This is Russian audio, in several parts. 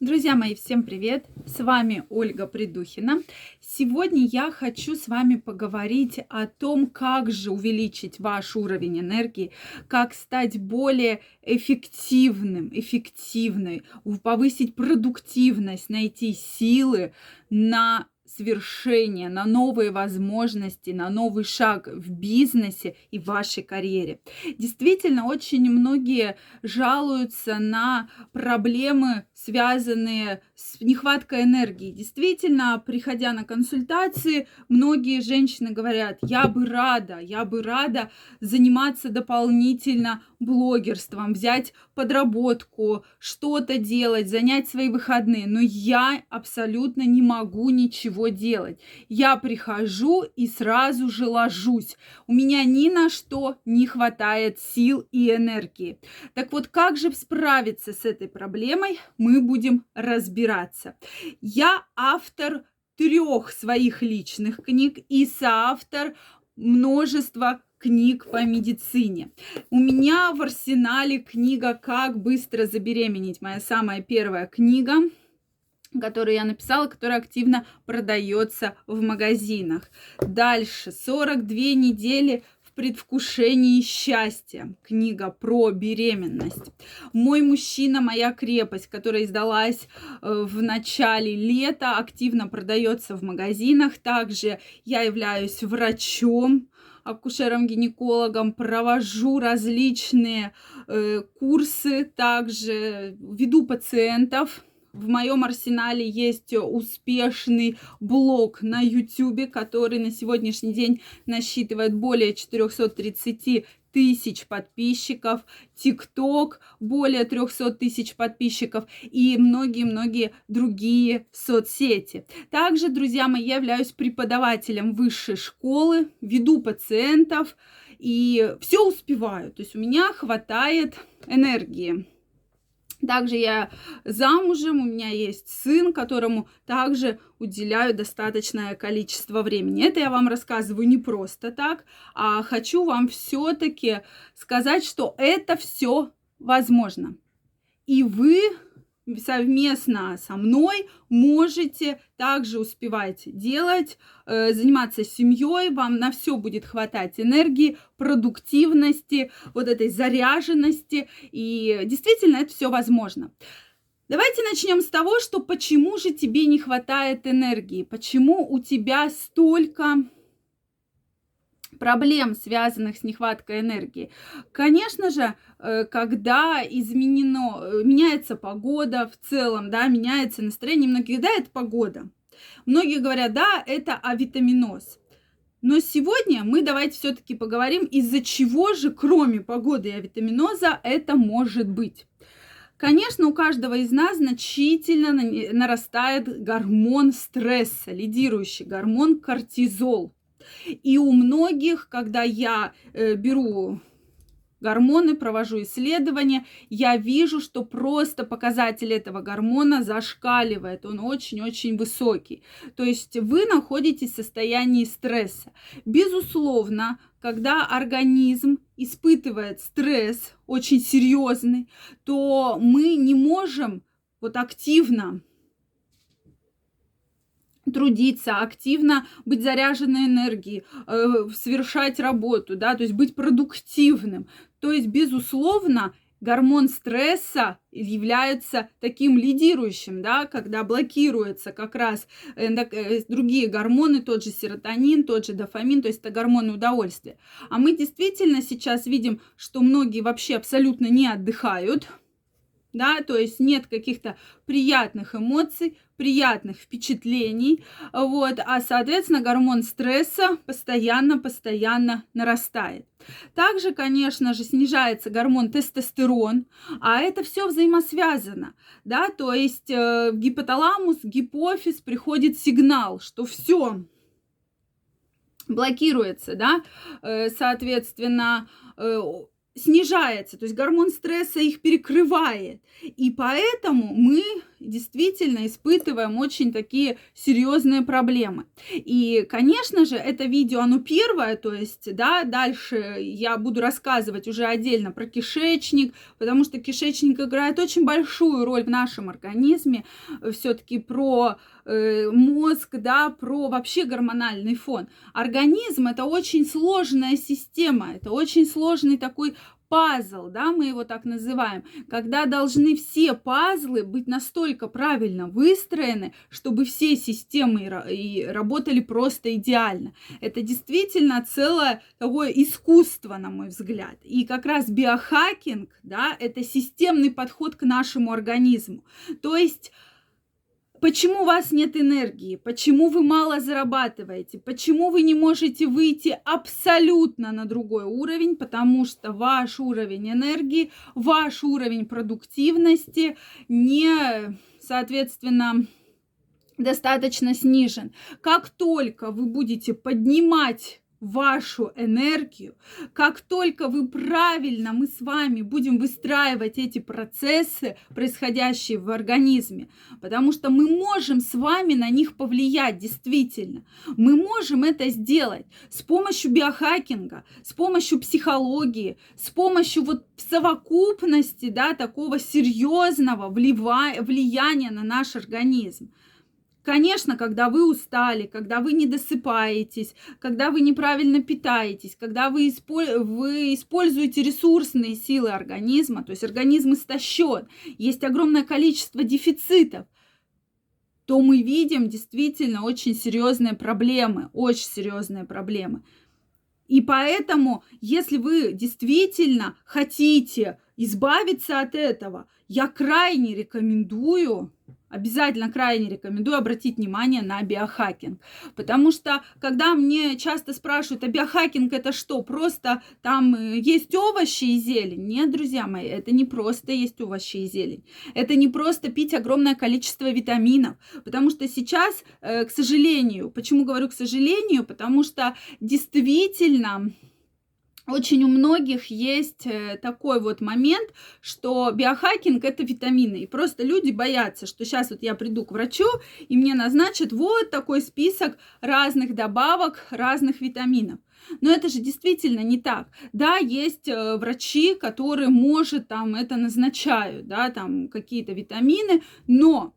Друзья мои, всем привет! С вами Ольга Придухина. Сегодня я хочу с вами поговорить о том, как же увеличить ваш уровень энергии, как стать более эффективным, эффективной, повысить продуктивность, найти силы на свершения, на новые возможности, на новый шаг в бизнесе и вашей карьере. Действительно, очень многие жалуются на проблемы, связанные с нехваткой энергии. Действительно, приходя на консультации, многие женщины говорят, я бы рада, я бы рада заниматься дополнительно блогерством, взять подработку, что-то делать, занять свои выходные, но я абсолютно не могу ничего делать. Я прихожу и сразу же ложусь. У меня ни на что не хватает сил и энергии. Так вот, как же справиться с этой проблемой, мы будем разбираться. Я автор трех своих личных книг и соавтор множества книг по медицине. У меня в арсенале книга «Как быстро забеременеть». Моя самая первая книга которую я написала, которая активно продается в магазинах. Дальше 42 недели предвкушении счастья. Книга про беременность. Мой мужчина, моя крепость, которая издалась э, в начале лета, активно продается в магазинах. Также я являюсь врачом, акушером-гинекологом, провожу различные э, курсы, также веду пациентов. В моем арсенале есть успешный блог на YouTube, который на сегодняшний день насчитывает более 430 тысяч подписчиков, ТикТок более 300 тысяч подписчиков и многие-многие другие соцсети. Также, друзья мои, я являюсь преподавателем высшей школы, веду пациентов и все успеваю. То есть у меня хватает энергии. Также я замужем, у меня есть сын, которому также уделяю достаточное количество времени. Это я вам рассказываю не просто так, а хочу вам все-таки сказать, что это все возможно. И вы совместно со мной можете также успевать делать, э, заниматься семьей, вам на все будет хватать энергии, продуктивности, вот этой заряженности, и действительно это все возможно. Давайте начнем с того, что почему же тебе не хватает энергии, почему у тебя столько проблем, связанных с нехваткой энергии. Конечно же, э, когда изменено, э, меняется погода в целом, да, меняется настроение многих, да, это погода. Многие говорят, да, это авитаминоз. Но сегодня мы давайте все-таки поговорим, из-за чего же, кроме погоды и авитаминоза, это может быть. Конечно, у каждого из нас значительно нарастает гормон стресса, лидирующий гормон кортизол. И у многих, когда я э, беру гормоны, провожу исследования, я вижу, что просто показатель этого гормона зашкаливает, он очень-очень высокий. То есть вы находитесь в состоянии стресса. Безусловно, когда организм испытывает стресс очень серьезный, то мы не можем вот активно трудиться, активно быть заряженной энергией, э, совершать работу, да, то есть быть продуктивным. То есть, безусловно, гормон стресса является таким лидирующим, да, когда блокируются как раз э, другие гормоны, тот же серотонин, тот же дофамин, то есть это гормоны удовольствия. А мы действительно сейчас видим, что многие вообще абсолютно не отдыхают, да, то есть нет каких-то приятных эмоций, приятных впечатлений, вот, а, соответственно, гормон стресса постоянно-постоянно нарастает. Также, конечно же, снижается гормон тестостерон, а это все взаимосвязано, да, то есть э, в гипоталамус, гипофиз приходит сигнал, что все блокируется, да, э, соответственно, э, снижается, то есть гормон стресса их перекрывает. И поэтому мы действительно испытываем очень такие серьезные проблемы. И, конечно же, это видео, оно первое, то есть, да, дальше я буду рассказывать уже отдельно про кишечник, потому что кишечник играет очень большую роль в нашем организме, все-таки про э, мозг, да, про вообще гормональный фон. Организм это очень сложная система, это очень сложный такой пазл, да, мы его так называем, когда должны все пазлы быть настолько правильно выстроены, чтобы все системы и работали просто идеально. Это действительно целое такое искусство, на мой взгляд. И как раз биохакинг, да, это системный подход к нашему организму. То есть Почему у вас нет энергии? Почему вы мало зарабатываете? Почему вы не можете выйти абсолютно на другой уровень? Потому что ваш уровень энергии, ваш уровень продуктивности не, соответственно, достаточно снижен. Как только вы будете поднимать вашу энергию, как только вы правильно, мы с вами будем выстраивать эти процессы, происходящие в организме, потому что мы можем с вами на них повлиять, действительно. Мы можем это сделать с помощью биохакинга, с помощью психологии, с помощью вот совокупности, да, такого серьезного влияния на наш организм. Конечно, когда вы устали, когда вы не досыпаетесь, когда вы неправильно питаетесь, когда вы, исполь... вы используете ресурсные силы организма, то есть организм истощен, есть огромное количество дефицитов, то мы видим действительно очень серьезные проблемы, очень серьезные проблемы. И поэтому, если вы действительно хотите избавиться от этого, я крайне рекомендую обязательно крайне рекомендую обратить внимание на биохакинг. Потому что, когда мне часто спрашивают, а биохакинг это что? Просто там э, есть овощи и зелень? Нет, друзья мои, это не просто есть овощи и зелень. Это не просто пить огромное количество витаминов. Потому что сейчас, э, к сожалению, почему говорю к сожалению? Потому что действительно очень у многих есть э, такой вот момент, что биохакинг это витамины. И просто люди боятся, что сейчас вот я приду к врачу, и мне назначат вот такой список разных добавок, разных витаминов. Но это же действительно не так. Да, есть э, врачи, которые, может, там это назначают, да, там какие-то витамины, но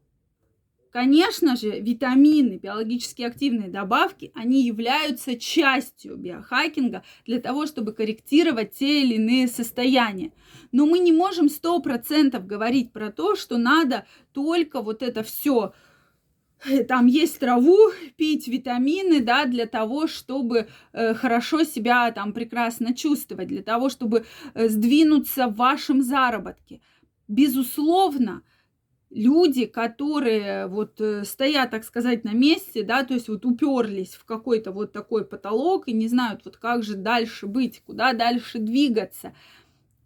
Конечно же, витамины, биологически активные добавки, они являются частью биохакинга для того, чтобы корректировать те или иные состояния. Но мы не можем сто процентов говорить про то, что надо только вот это все э, там есть траву, пить витамины, да, для того, чтобы э, хорошо себя там прекрасно чувствовать, для того, чтобы э, сдвинуться в вашем заработке. Безусловно, люди, которые вот э, стоят, так сказать, на месте, да, то есть вот уперлись в какой-то вот такой потолок и не знают, вот как же дальше быть, куда дальше двигаться.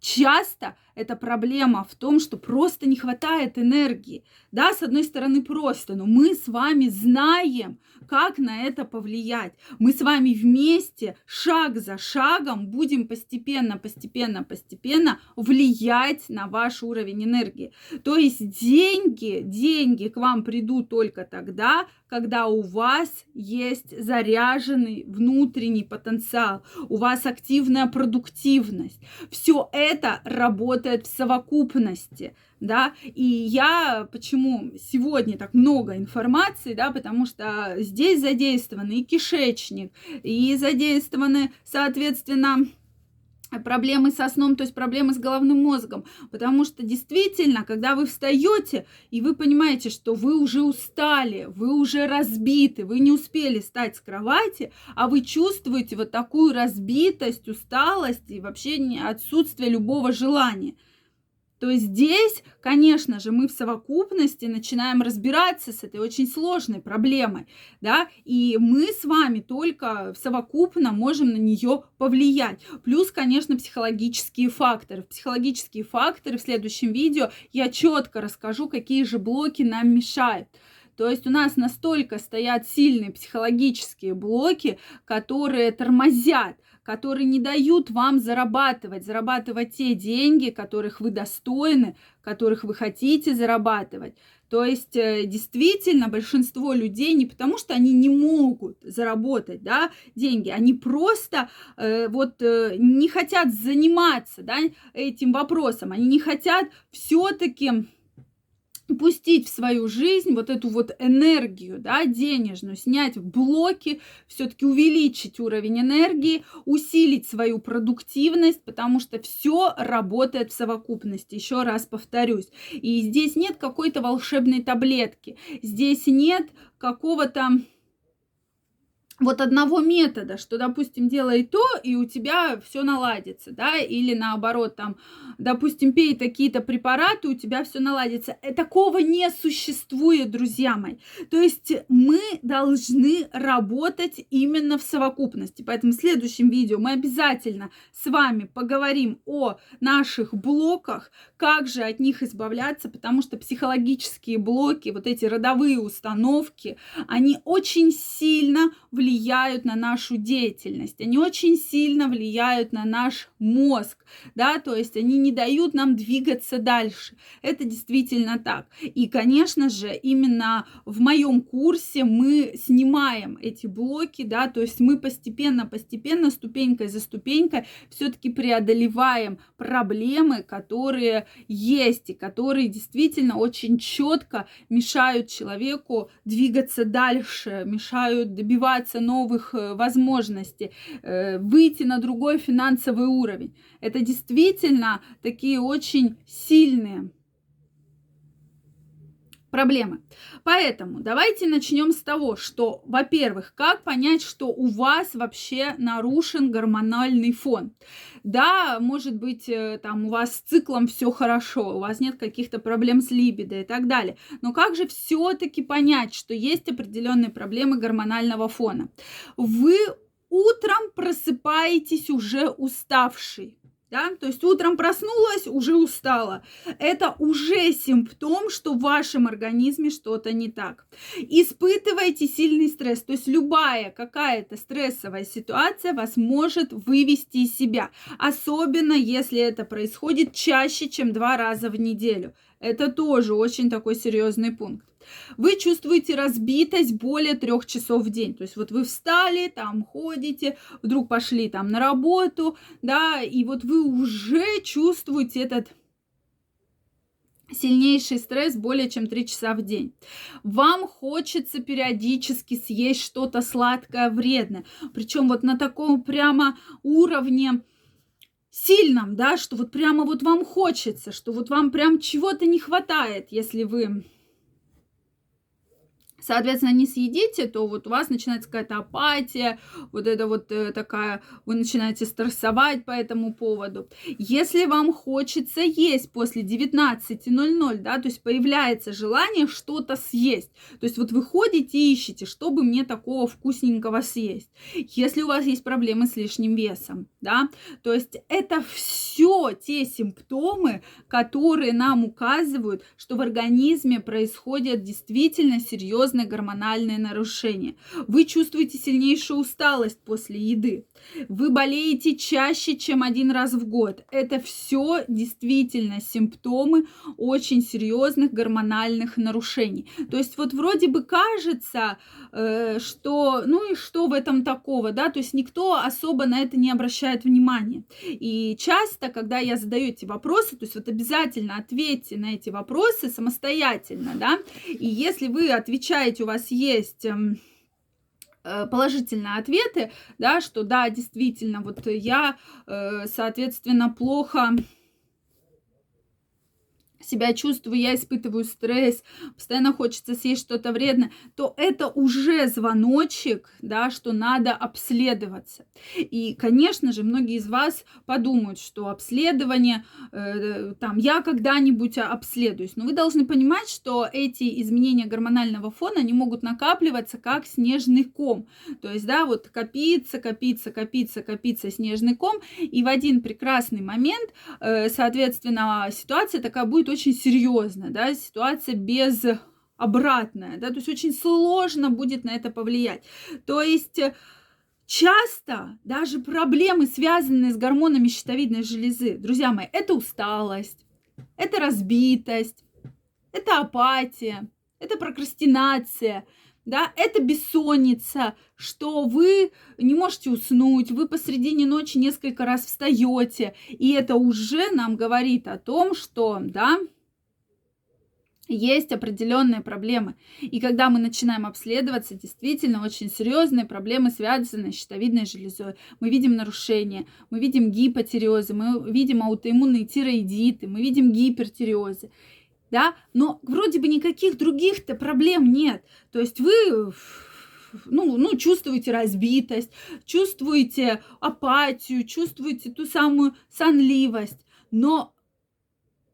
Часто эта проблема в том, что просто не хватает энергии. Да, с одной стороны просто, но мы с вами знаем, как на это повлиять. Мы с вами вместе, шаг за шагом, будем постепенно, постепенно, постепенно влиять на ваш уровень энергии. То есть деньги, деньги к вам придут только тогда, когда у вас есть заряженный внутренний потенциал, у вас активная продуктивность. Все это работает в совокупности да, и я почему сегодня так много информации, да, потому что здесь задействованы и кишечник, и задействованы, соответственно, проблемы со сном, то есть проблемы с головным мозгом. Потому что действительно, когда вы встаете, и вы понимаете, что вы уже устали, вы уже разбиты, вы не успели встать с кровати, а вы чувствуете вот такую разбитость, усталость и вообще отсутствие любого желания – то здесь, конечно же, мы в совокупности начинаем разбираться с этой очень сложной проблемой, да, и мы с вами только совокупно можем на нее повлиять. Плюс, конечно, психологические факторы. Психологические факторы в следующем видео я четко расскажу, какие же блоки нам мешают. То есть у нас настолько стоят сильные психологические блоки, которые тормозят которые не дают вам зарабатывать, зарабатывать те деньги, которых вы достойны, которых вы хотите зарабатывать. То есть э, действительно большинство людей не потому, что они не могут заработать да, деньги, они просто э, вот э, не хотят заниматься да, этим вопросом, они не хотят все-таки пустить в свою жизнь вот эту вот энергию, да, денежную, снять блоки, все-таки увеличить уровень энергии, усилить свою продуктивность, потому что все работает в совокупности. Еще раз повторюсь. И здесь нет какой-то волшебной таблетки, здесь нет какого-то вот одного метода, что, допустим, делай то, и у тебя все наладится, да, или наоборот, там, допустим, пей такие-то препараты, у тебя все наладится. Э, такого не существует, друзья мои. То есть мы должны работать именно в совокупности. Поэтому в следующем видео мы обязательно с вами поговорим о наших блоках, как же от них избавляться, потому что психологические блоки, вот эти родовые установки, они очень сильно влияют влияют на нашу деятельность, они очень сильно влияют на наш мозг, да, то есть они не дают нам двигаться дальше. Это действительно так. И, конечно же, именно в моем курсе мы снимаем эти блоки, да, то есть мы постепенно, постепенно, ступенькой за ступенькой все-таки преодолеваем проблемы, которые есть и которые действительно очень четко мешают человеку двигаться дальше, мешают добиваться новых э, возможностей, э, выйти на другой финансовый уровень. Это действительно такие очень сильные проблемы. Поэтому давайте начнем с того, что, во-первых, как понять, что у вас вообще нарушен гормональный фон. Да, может быть, э, там у вас с циклом все хорошо, у вас нет каких-то проблем с либидо и так далее. Но как же все-таки понять, что есть определенные проблемы гормонального фона? Вы утром просыпаетесь уже уставший да, то есть утром проснулась, уже устала. Это уже симптом, что в вашем организме что-то не так. Испытывайте сильный стресс, то есть любая какая-то стрессовая ситуация вас может вывести из себя, особенно если это происходит чаще, чем два раза в неделю. Это тоже очень такой серьезный пункт. Вы чувствуете разбитость более трех часов в день. То есть вот вы встали, там ходите, вдруг пошли там на работу, да, и вот вы уже чувствуете этот сильнейший стресс более чем 3 часа в день. Вам хочется периодически съесть что-то сладкое, вредное. Причем вот на таком прямо уровне сильном, да, что вот прямо вот вам хочется, что вот вам прям чего-то не хватает, если вы соответственно, не съедите, то вот у вас начинается какая-то апатия, вот это вот э, такая, вы начинаете стрессовать по этому поводу. Если вам хочется есть после 19.00, да, то есть появляется желание что-то съесть, то есть вот вы ходите и ищете, чтобы мне такого вкусненького съесть. Если у вас есть проблемы с лишним весом, да, то есть это все те симптомы, которые нам указывают, что в организме происходят действительно серьезные серьезное гормональное нарушение. Вы чувствуете сильнейшую усталость после еды. Вы болеете чаще, чем один раз в год. Это все действительно симптомы очень серьезных гормональных нарушений. То есть вот вроде бы кажется, э, что ну и что в этом такого, да, то есть никто особо на это не обращает внимания. И часто, когда я задаю эти вопросы, то есть вот обязательно ответьте на эти вопросы самостоятельно, да, и если вы отвечаете получаете, у вас есть эм, э, положительные ответы, да, что да, действительно, вот я, э, соответственно, плохо себя чувствую, я испытываю стресс, постоянно хочется съесть что-то вредное, то это уже звоночек, да, что надо обследоваться. И, конечно же, многие из вас подумают, что обследование, э, там, я когда-нибудь обследуюсь. Но вы должны понимать, что эти изменения гормонального фона, они могут накапливаться как снежный ком. То есть, да, вот копиться, копиться, копиться, копиться снежный ком, и в один прекрасный момент, э, соответственно, ситуация такая будет очень серьезно, да, ситуация без обратная, да, то есть очень сложно будет на это повлиять. То есть э, часто даже проблемы, связанные с гормонами щитовидной железы, друзья мои, это усталость, это разбитость, это апатия, это прокрастинация, да, это бессонница, что вы не можете уснуть, вы посредине ночи несколько раз встаете, и это уже нам говорит о том, что, да, есть определенные проблемы. И когда мы начинаем обследоваться, действительно очень серьезные проблемы, связанные с щитовидной железой. Мы видим нарушения, мы видим гипотиреозы, мы видим аутоиммунные тироидиты, мы видим гипертиреозы. Да? Но вроде бы никаких других-то проблем нет. То есть вы ну, ну, чувствуете разбитость, чувствуете апатию, чувствуете ту самую сонливость. Но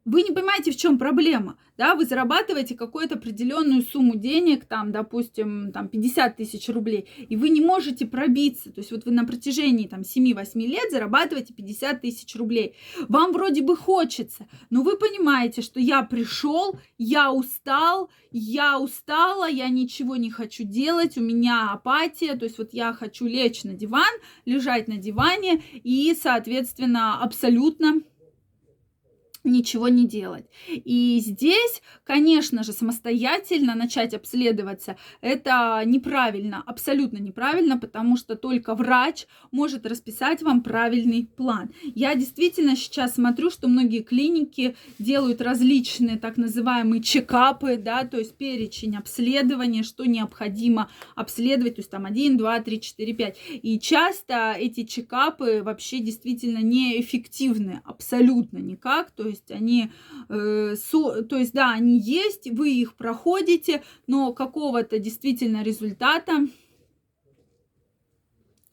вы не понимаете, в чем проблема да, вы зарабатываете какую-то определенную сумму денег, там, допустим, там 50 тысяч рублей, и вы не можете пробиться, то есть вот вы на протяжении там 7-8 лет зарабатываете 50 тысяч рублей. Вам вроде бы хочется, но вы понимаете, что я пришел, я устал, я устала, я ничего не хочу делать, у меня апатия, то есть вот я хочу лечь на диван, лежать на диване и, соответственно, абсолютно ничего не делать. И здесь, конечно же, самостоятельно начать обследоваться, это неправильно, абсолютно неправильно, потому что только врач может расписать вам правильный план. Я действительно сейчас смотрю, что многие клиники делают различные так называемые чекапы, да, то есть перечень обследования, что необходимо обследовать, то есть там 1, 2, 3, 4, 5. И часто эти чекапы вообще действительно неэффективны, абсолютно никак, то есть они, э, со, то есть да, они есть, вы их проходите, но какого-то действительно результата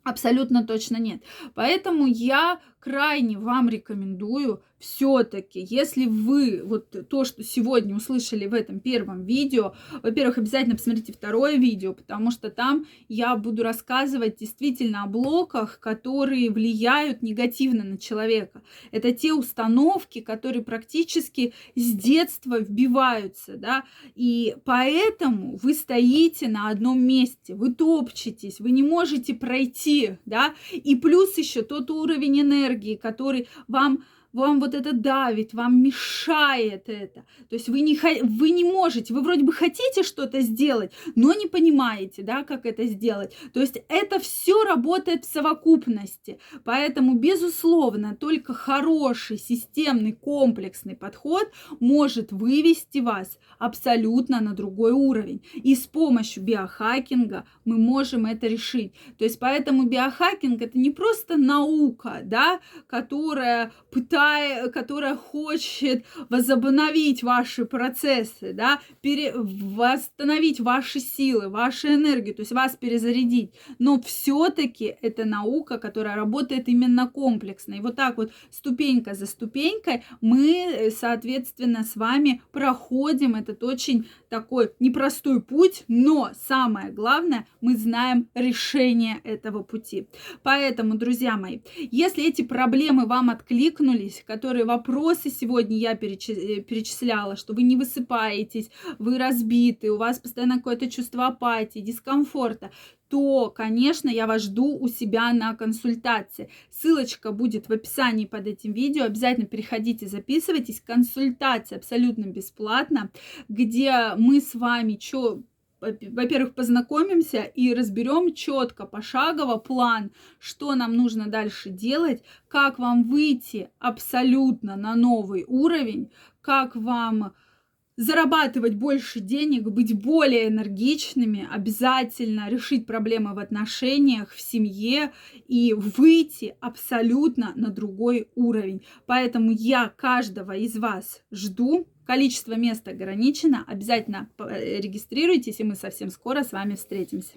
абсолютно точно нет. Поэтому я крайне вам рекомендую все-таки, если вы вот то, что сегодня услышали в этом первом видео, во-первых, обязательно посмотрите второе видео, потому что там я буду рассказывать действительно о блоках, которые влияют негативно на человека. Это те установки, которые практически с детства вбиваются, да, и поэтому вы стоите на одном месте, вы топчетесь, вы не можете пройти, да, и плюс еще тот уровень энергии, который вам вам вот это давит, вам мешает это. То есть вы не, вы не можете, вы вроде бы хотите что-то сделать, но не понимаете, да, как это сделать. То есть это все работает в совокупности. Поэтому, безусловно, только хороший системный комплексный подход может вывести вас абсолютно на другой уровень. И с помощью биохакинга мы можем это решить. То есть поэтому биохакинг это не просто наука, да, которая пытается которая, которая хочет возобновить ваши процессы, да, пере, восстановить ваши силы, вашу энергию, то есть вас перезарядить. Но все-таки это наука, которая работает именно комплексно. И вот так вот ступенька за ступенькой мы, соответственно, с вами проходим этот очень такой непростой путь, но самое главное, мы знаем решение этого пути. Поэтому, друзья мои, если эти проблемы вам откликнулись, есть, которые вопросы сегодня я перечисляла, что вы не высыпаетесь, вы разбиты, у вас постоянно какое-то чувство апатии, дискомфорта, то, конечно, я вас жду у себя на консультации. Ссылочка будет в описании под этим видео. Обязательно переходите, записывайтесь. Консультация абсолютно бесплатна, где мы с вами что во-первых, познакомимся и разберем четко, пошагово план, что нам нужно дальше делать, как вам выйти абсолютно на новый уровень, как вам зарабатывать больше денег, быть более энергичными, обязательно решить проблемы в отношениях, в семье и выйти абсолютно на другой уровень. Поэтому я каждого из вас жду. Количество мест ограничено. Обязательно э, регистрируйтесь, и мы совсем скоро с вами встретимся.